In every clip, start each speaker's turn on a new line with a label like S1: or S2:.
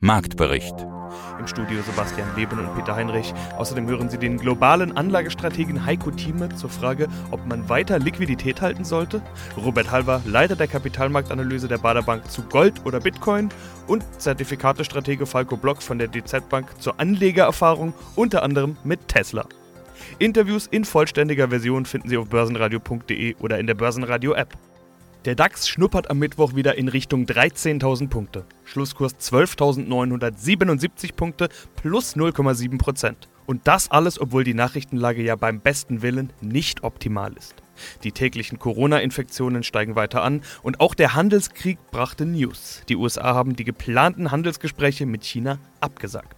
S1: Marktbericht.
S2: Im Studio Sebastian Leben und Peter Heinrich. Außerdem hören Sie den globalen Anlagestrategen Heiko Thieme zur Frage, ob man weiter Liquidität halten sollte. Robert Halver, Leiter der Kapitalmarktanalyse der Baderbank zu Gold oder Bitcoin. Und Zertifikatestratege Falco Block von der DZ Bank zur Anlegererfahrung, unter anderem mit Tesla. Interviews in vollständiger Version finden Sie auf börsenradio.de oder in der Börsenradio App. Der DAX schnuppert am Mittwoch wieder in Richtung 13.000 Punkte. Schlusskurs 12.977 Punkte plus 0,7 Prozent. Und das alles, obwohl die Nachrichtenlage ja beim besten Willen nicht optimal ist. Die täglichen Corona-Infektionen steigen weiter an und auch der Handelskrieg brachte News. Die USA haben die geplanten Handelsgespräche mit China abgesagt.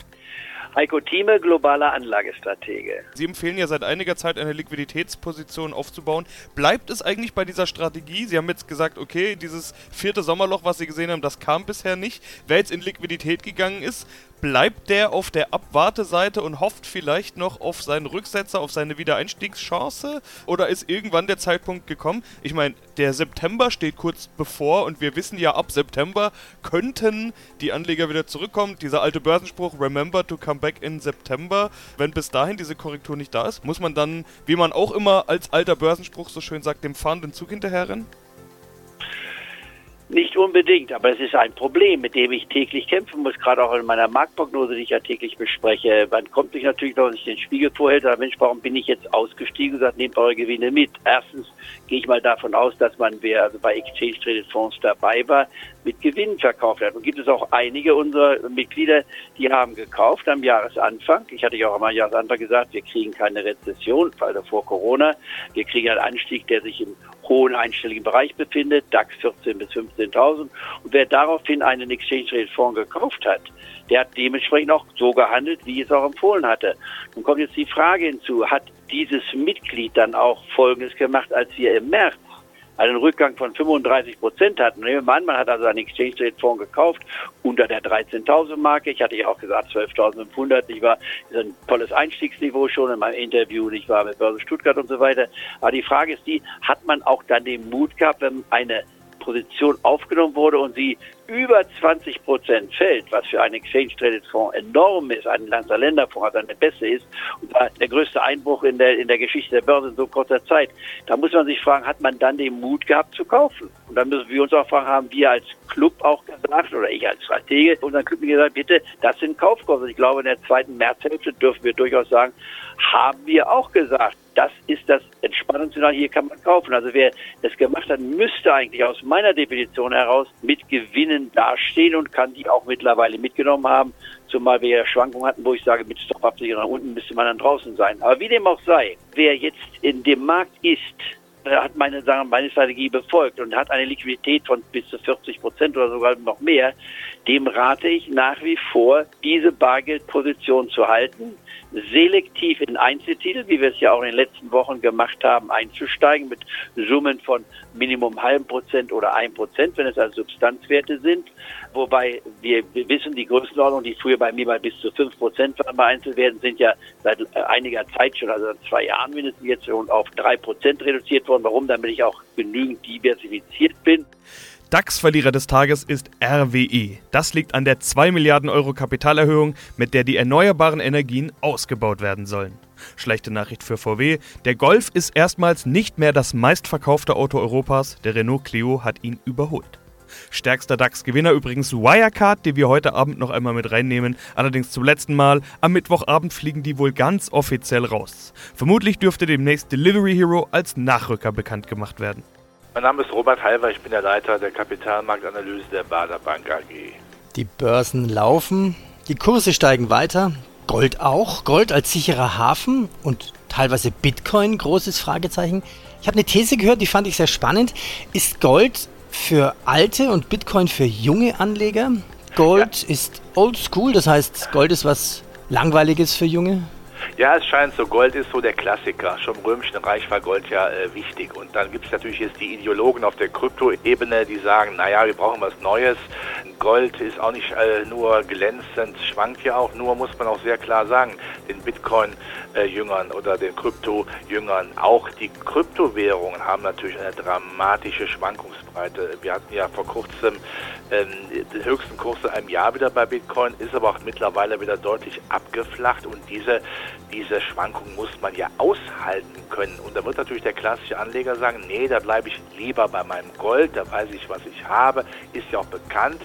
S3: Heiko Thieme, globaler Anlagestratege.
S2: Sie empfehlen ja seit einiger Zeit eine Liquiditätsposition aufzubauen. Bleibt es eigentlich bei dieser Strategie? Sie haben jetzt gesagt, okay, dieses vierte Sommerloch, was Sie gesehen haben, das kam bisher nicht. Wer jetzt in Liquidität gegangen ist, bleibt der auf der Abwarteseite und hofft vielleicht noch auf seinen Rücksetzer, auf seine Wiedereinstiegschance? Oder ist irgendwann der Zeitpunkt gekommen? Ich meine, der September steht kurz bevor und wir wissen ja, ab September könnten die Anleger wieder zurückkommen. Dieser alte Börsenspruch, remember to come back in September. Wenn bis dahin diese Korrektur nicht da ist, muss man dann, wie man auch immer als alter Börsenspruch so schön sagt, dem fahrenden Zug hinterherrennen?
S3: Nicht unbedingt, aber es ist ein Problem, mit dem ich täglich kämpfen muss, gerade auch in meiner Marktprognose, die ich ja täglich bespreche. Man kommt sich natürlich noch, wenn sich den Spiegel vorhält, sagt, Mensch, warum bin ich jetzt ausgestiegen und sagt, nehmt eure Gewinne mit. Erstens gehe ich mal davon aus, dass man, wer also bei Exchange Traded Fonds dabei war, mit Gewinn verkauft hat. Und gibt es auch einige unserer Mitglieder, die haben gekauft am Jahresanfang. Ich hatte ja auch am Jahresanfang gesagt, wir kriegen keine Rezession, also vor Corona. Wir kriegen einen Anstieg, der sich im hohen einstelligen Bereich befindet, DAX 14 bis 15.000. Und wer daraufhin einen Exchange Rate Fonds gekauft hat, der hat dementsprechend auch so gehandelt, wie es auch empfohlen hatte. Nun kommt jetzt die Frage hinzu, hat dieses Mitglied dann auch Folgendes gemacht, als wir im März einen Rückgang von 35 Prozent hatten. Nehmen wir an, man hat also einen Exchange Rate Fonds gekauft unter der 13.000 Marke. Ich hatte ja auch gesagt 12.500. Ich war ein tolles Einstiegsniveau schon in meinem Interview. Ich war mit Börse Stuttgart und so weiter. Aber die Frage ist die, hat man auch dann den Mut gehabt, wenn eine Position aufgenommen wurde und sie über 20 Prozent fällt, was für einen Exchange Traded Fonds enorm ist, ein Lanzer Länderfonds, also der beste ist, und der größte Einbruch in der, in der Geschichte der Börse in so kurzer Zeit. Da muss man sich fragen, hat man dann den Mut gehabt zu kaufen? Und dann müssen wir uns auch fragen, haben wir als Club auch gesagt, oder ich als Stratege, unseren Club gesagt, bitte, das sind Kaufkurse. Ich glaube, in der zweiten Märzhälfte dürfen wir durchaus sagen, haben wir auch gesagt, das ist das Entspannungssignal, hier kann man kaufen. Also wer das gemacht hat, müsste eigentlich aus meiner Definition heraus mit Gewinnen dastehen und kann die auch mittlerweile mitgenommen haben. Zumal wir ja Schwankungen hatten, wo ich sage, mit Stop-Absicherung unten müsste man dann draußen sein. Aber wie dem auch sei, wer jetzt in dem Markt ist, hat meine, sagen, meine Strategie befolgt und hat eine Liquidität von bis zu 40 Prozent oder sogar noch mehr, dem rate ich nach wie vor, diese Bargeldposition zu halten selektiv in Einzeltitel, wie wir es ja auch in den letzten Wochen gemacht haben, einzusteigen mit Summen von Minimum halben Prozent oder ein Prozent, wenn es also Substanzwerte sind. Wobei wir wissen, die Größenordnung, die früher bei mir mal bis zu fünf Prozent waren bei Einzelwerten, sind ja seit einiger Zeit schon, also seit zwei Jahren mindestens jetzt schon auf drei Prozent reduziert worden. Warum? Damit ich auch genügend diversifiziert bin.
S2: DAX-Verlierer des Tages ist RWE. Das liegt an der 2 Milliarden Euro Kapitalerhöhung, mit der die erneuerbaren Energien ausgebaut werden sollen. Schlechte Nachricht für VW, der Golf ist erstmals nicht mehr das meistverkaufte Auto Europas, der Renault Clio hat ihn überholt. Stärkster DAX-Gewinner übrigens Wirecard, die wir heute Abend noch einmal mit reinnehmen. Allerdings zum letzten Mal. Am Mittwochabend fliegen die wohl ganz offiziell raus. Vermutlich dürfte demnächst Delivery Hero als Nachrücker bekannt gemacht werden.
S4: Mein Name ist Robert Halver, ich bin der Leiter der Kapitalmarktanalyse der Bader Bank AG.
S5: Die Börsen laufen, die Kurse steigen weiter, Gold auch, Gold als sicherer Hafen und teilweise Bitcoin, großes Fragezeichen. Ich habe eine These gehört, die fand ich sehr spannend. Ist Gold für alte und Bitcoin für junge Anleger? Gold ja. ist old school, das heißt, Gold ist was Langweiliges für junge?
S4: Ja, es scheint so, Gold ist so der Klassiker. Schon im Römischen Reich war Gold ja äh, wichtig. Und dann gibt es natürlich jetzt die Ideologen auf der Kryptoebene, die sagen, naja, wir brauchen was Neues. Gold ist auch nicht äh, nur glänzend, schwankt ja auch, nur muss man auch sehr klar sagen, den Bitcoin-Jüngern oder den Krypto-Jüngern, auch die Kryptowährungen haben natürlich eine dramatische Schwankungsbreite. Wir hatten ja vor kurzem ähm, den höchsten Kurs in einem Jahr wieder bei Bitcoin, ist aber auch mittlerweile wieder deutlich abgeflacht und diese, diese Schwankung muss man ja aushalten können. Und da wird natürlich der klassische Anleger sagen, nee, da bleibe ich lieber bei meinem Gold, da weiß ich, was ich habe, ist ja auch bekannt.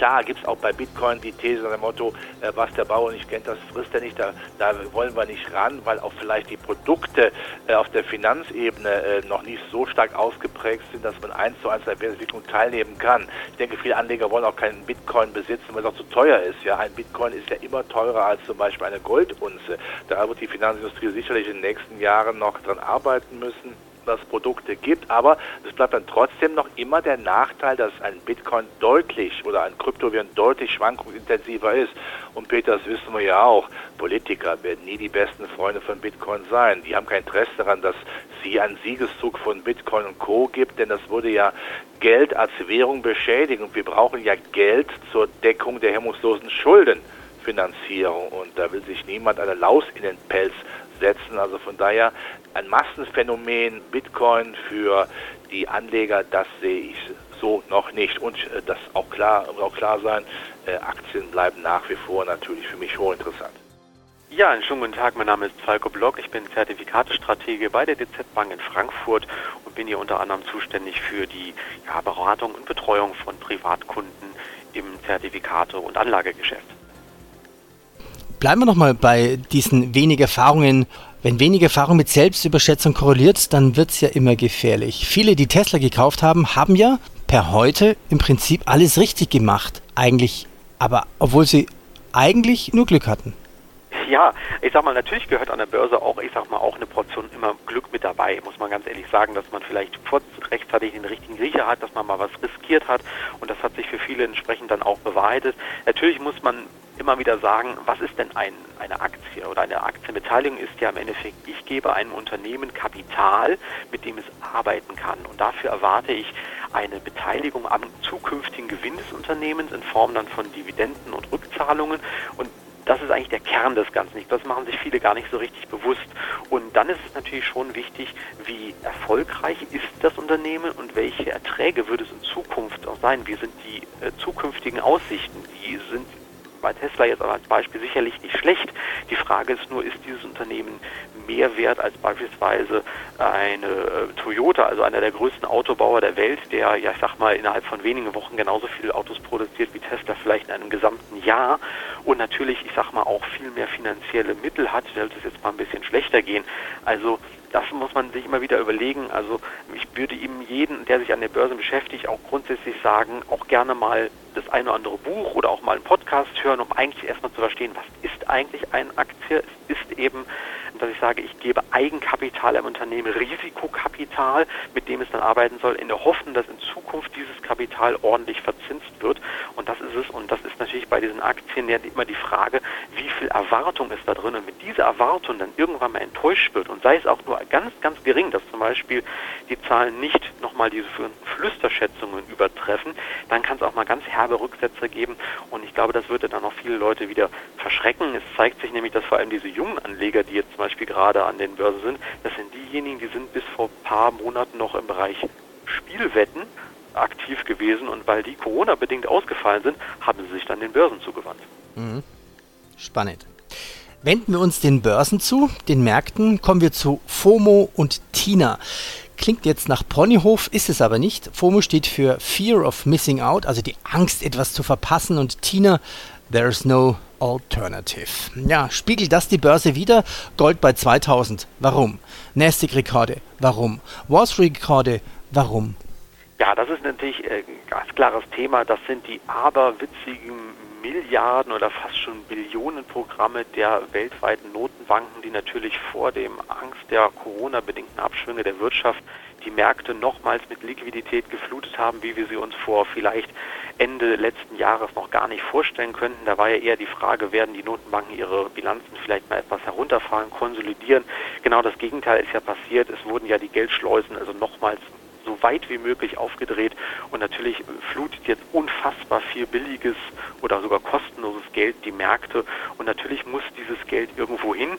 S4: Klar gibt es auch bei Bitcoin die These nach dem Motto, äh, was der Bauer nicht kennt, das frisst er nicht. Da, da wollen wir nicht ran, weil auch vielleicht die Produkte äh, auf der Finanzebene äh, noch nicht so stark ausgeprägt sind, dass man eins zu eins an der Entwicklung teilnehmen kann. Ich denke, viele Anleger wollen auch keinen Bitcoin besitzen, weil es auch zu teuer ist. Ja, ein Bitcoin ist ja immer teurer als zum Beispiel eine Goldunze. Da wird die Finanzindustrie sicherlich in den nächsten Jahren noch dran arbeiten müssen dass Produkte gibt, aber es bleibt dann trotzdem noch immer der Nachteil, dass ein Bitcoin deutlich oder ein Kryptowährung deutlich schwankungsintensiver ist. Und Peter, das wissen wir ja auch, Politiker werden nie die besten Freunde von Bitcoin sein. Die haben kein Interesse daran, dass sie einen Siegeszug von Bitcoin und Co. gibt, denn das würde ja Geld als Währung beschädigen. Und wir brauchen ja Geld zur Deckung der hemmungslosen Schuldenfinanzierung. Und da will sich niemand eine Laus in den Pelz setzen. Also von daher ein Massenphänomen Bitcoin für die Anleger, das sehe ich so noch nicht. Und äh, das auch klar, auch klar sein, äh, Aktien bleiben nach wie vor natürlich für mich hochinteressant.
S6: Ja, einen schönen guten Tag. Mein Name ist Falco Block. Ich bin Zertifikatestratege bei der DZ Bank in Frankfurt und bin hier unter anderem zuständig für die ja, Beratung und Betreuung von Privatkunden im Zertifikate- und Anlagegeschäft.
S5: Bleiben wir nochmal bei diesen wenigen Erfahrungen. Wenn wenig Erfahrung mit Selbstüberschätzung korreliert, dann wird es ja immer gefährlich. Viele, die Tesla gekauft haben, haben ja per heute im Prinzip alles richtig gemacht. Eigentlich, aber obwohl sie eigentlich nur Glück hatten.
S6: Ja, ich sag mal, natürlich gehört an der Börse auch, ich sag mal, auch eine Portion immer Glück mit dabei, muss man ganz ehrlich sagen, dass man vielleicht rechtzeitig den richtigen Riecher hat, dass man mal was riskiert hat und das hat sich für viele entsprechend dann auch bewahrheitet. Natürlich muss man immer wieder sagen, was ist denn ein, eine Aktie oder eine Aktienbeteiligung ist ja im Endeffekt, ich gebe einem Unternehmen Kapital, mit dem es arbeiten kann. Und dafür erwarte ich eine Beteiligung am zukünftigen Gewinn des Unternehmens in Form dann von Dividenden und Rückzahlungen. Und das ist eigentlich der Kern des Ganzen. Das machen sich viele gar nicht so richtig bewusst. Und dann ist es natürlich schon wichtig, wie erfolgreich ist das Unternehmen und welche Erträge würde es in Zukunft auch sein? Wie sind die äh, zukünftigen Aussichten? Wie bei Tesla jetzt aber als Beispiel sicherlich nicht schlecht. Die Frage ist nur, ist dieses Unternehmen mehr wert als beispielsweise eine äh, Toyota, also einer der größten Autobauer der Welt, der, ja, ich sag mal, innerhalb von wenigen Wochen genauso viele Autos produziert wie Tesla vielleicht in einem gesamten Jahr und natürlich, ich sag mal, auch viel mehr finanzielle Mittel hat, sollte es jetzt mal ein bisschen schlechter gehen. Also das muss man sich immer wieder überlegen. Also ich würde ihm jeden, der sich an der Börse beschäftigt, auch grundsätzlich sagen, auch gerne mal das eine oder andere Buch oder auch mal einen Podcast hören, um eigentlich erstmal zu verstehen, was ist eigentlich eine Aktie? Es ist eben dass ich sage, ich gebe Eigenkapital im Unternehmen, Risikokapital, mit dem es dann arbeiten soll, in der Hoffnung, dass in Zukunft dieses Kapital ordentlich verzinst wird. Und das ist es. Und das ist natürlich bei diesen Aktien ja immer die Frage, wie viel Erwartung ist da drin. Und wenn diese Erwartung dann irgendwann mal enttäuscht wird und sei es auch nur ganz, ganz gering, dass zum Beispiel die Zahlen nicht nochmal diese Flüsterschätzungen übertreffen, dann kann es auch mal ganz herbe Rücksätze geben. Und ich glaube, das würde dann auch viele Leute wieder verschrecken. Es zeigt sich nämlich, dass vor allem diese jungen Anleger, die jetzt zum Beispiel gerade an den Börsen sind, das sind diejenigen, die sind bis vor ein paar Monaten noch im Bereich Spielwetten aktiv gewesen und weil die Corona-bedingt ausgefallen sind, haben sie sich dann den Börsen zugewandt.
S5: Mhm. Spannend. Wenden wir uns den Börsen zu, den Märkten, kommen wir zu FOMO und TINA. Klingt jetzt nach Ponyhof, ist es aber nicht. FOMO steht für Fear of Missing Out, also die Angst, etwas zu verpassen. Und TINA, There's No Alternative. Ja, spiegelt das die Börse wieder? Gold bei 2000. Warum? Nasdaq-Rekorde. Warum? Wall Street-Rekorde. Warum?
S6: Ja, das ist natürlich ein ganz klares Thema. Das sind die aberwitzigen Milliarden oder fast schon Billionenprogramme der weltweiten Notenbanken, die natürlich vor dem Angst der Corona-bedingten Abschwünge der Wirtschaft die Märkte nochmals mit Liquidität geflutet haben, wie wir sie uns vor vielleicht Ende letzten Jahres noch gar nicht vorstellen könnten. Da war ja eher die Frage, werden die Notenbanken ihre Bilanzen vielleicht mal etwas herunterfahren, konsolidieren. Genau das Gegenteil ist ja passiert. Es wurden ja die Geldschleusen also nochmals so weit wie möglich aufgedreht und natürlich flutet jetzt unfassbar viel billiges oder sogar kostenloses Geld die Märkte und natürlich muss dieses Geld irgendwo hin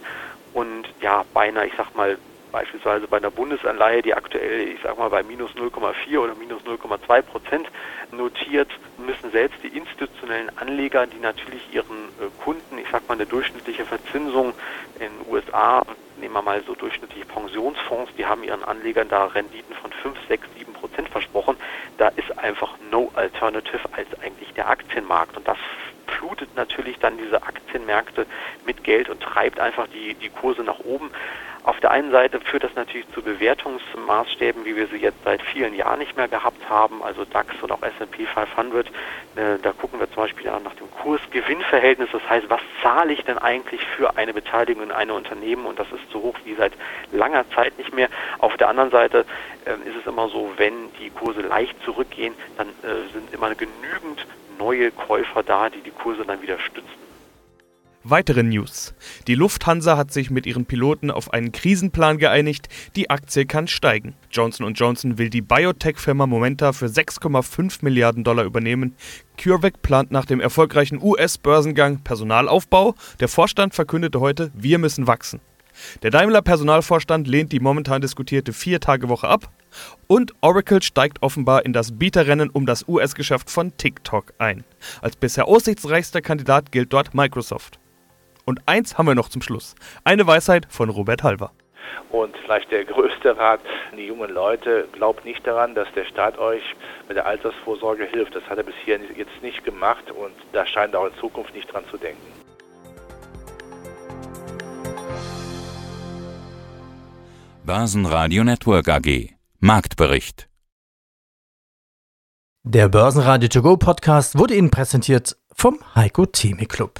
S6: und ja, beinahe, ich sag mal, beispielsweise bei einer Bundesanleihe, die aktuell, ich sag mal, bei minus 0,4 oder minus 0,2 Prozent notiert, müssen selbst die institutionellen Anleger, die natürlich ihren äh, Kunden, ich sag mal, eine durchschnittliche Verzinsung in den USA, nehmen wir mal so durchschnittliche Pensionsfonds, die haben ihren Anlegern da Renditen von 5, 6, 7 Prozent versprochen. Da ist einfach no alternative als eigentlich der Aktienmarkt. Und das flutet natürlich dann diese Aktienmärkte mit Geld und treibt einfach die, die Kurse nach oben. Auf der einen Seite führt das natürlich zu Bewertungsmaßstäben, wie wir sie jetzt seit vielen Jahren nicht mehr gehabt haben, also DAX und auch S&P 500. Äh, da gucken wir zum Beispiel nach dem Kurs-Gewinn-Verhältnis, das heißt, was zahle ich denn eigentlich für eine Beteiligung in einem Unternehmen und das ist so hoch wie seit langer Zeit nicht mehr. Auf der anderen Seite äh, ist es immer so, wenn die Kurse leicht zurückgehen, dann äh, sind immer genügend neue Käufer da, die die Kurse dann wieder stützen.
S2: Weitere News. Die Lufthansa hat sich mit ihren Piloten auf einen Krisenplan geeinigt. Die Aktie kann steigen. Johnson Johnson will die Biotech-Firma Momenta für 6,5 Milliarden Dollar übernehmen. CureVac plant nach dem erfolgreichen US-Börsengang Personalaufbau. Der Vorstand verkündete heute, wir müssen wachsen. Der Daimler Personalvorstand lehnt die momentan diskutierte Vier-Tage-Woche ab. Und Oracle steigt offenbar in das Bieterrennen um das US-Geschäft von TikTok ein. Als bisher aussichtsreichster Kandidat gilt dort Microsoft. Und eins haben wir noch zum Schluss. Eine Weisheit von Robert Halver.
S4: Und vielleicht der größte Rat an die jungen Leute, glaubt nicht daran, dass der Staat euch mit der Altersvorsorge hilft. Das hat er bisher jetzt nicht gemacht und da scheint er auch in Zukunft nicht dran zu denken.
S1: Börsenradio Network AG Marktbericht
S5: Der Börsenradio To Go Podcast wurde Ihnen präsentiert vom Heiko Theme Club.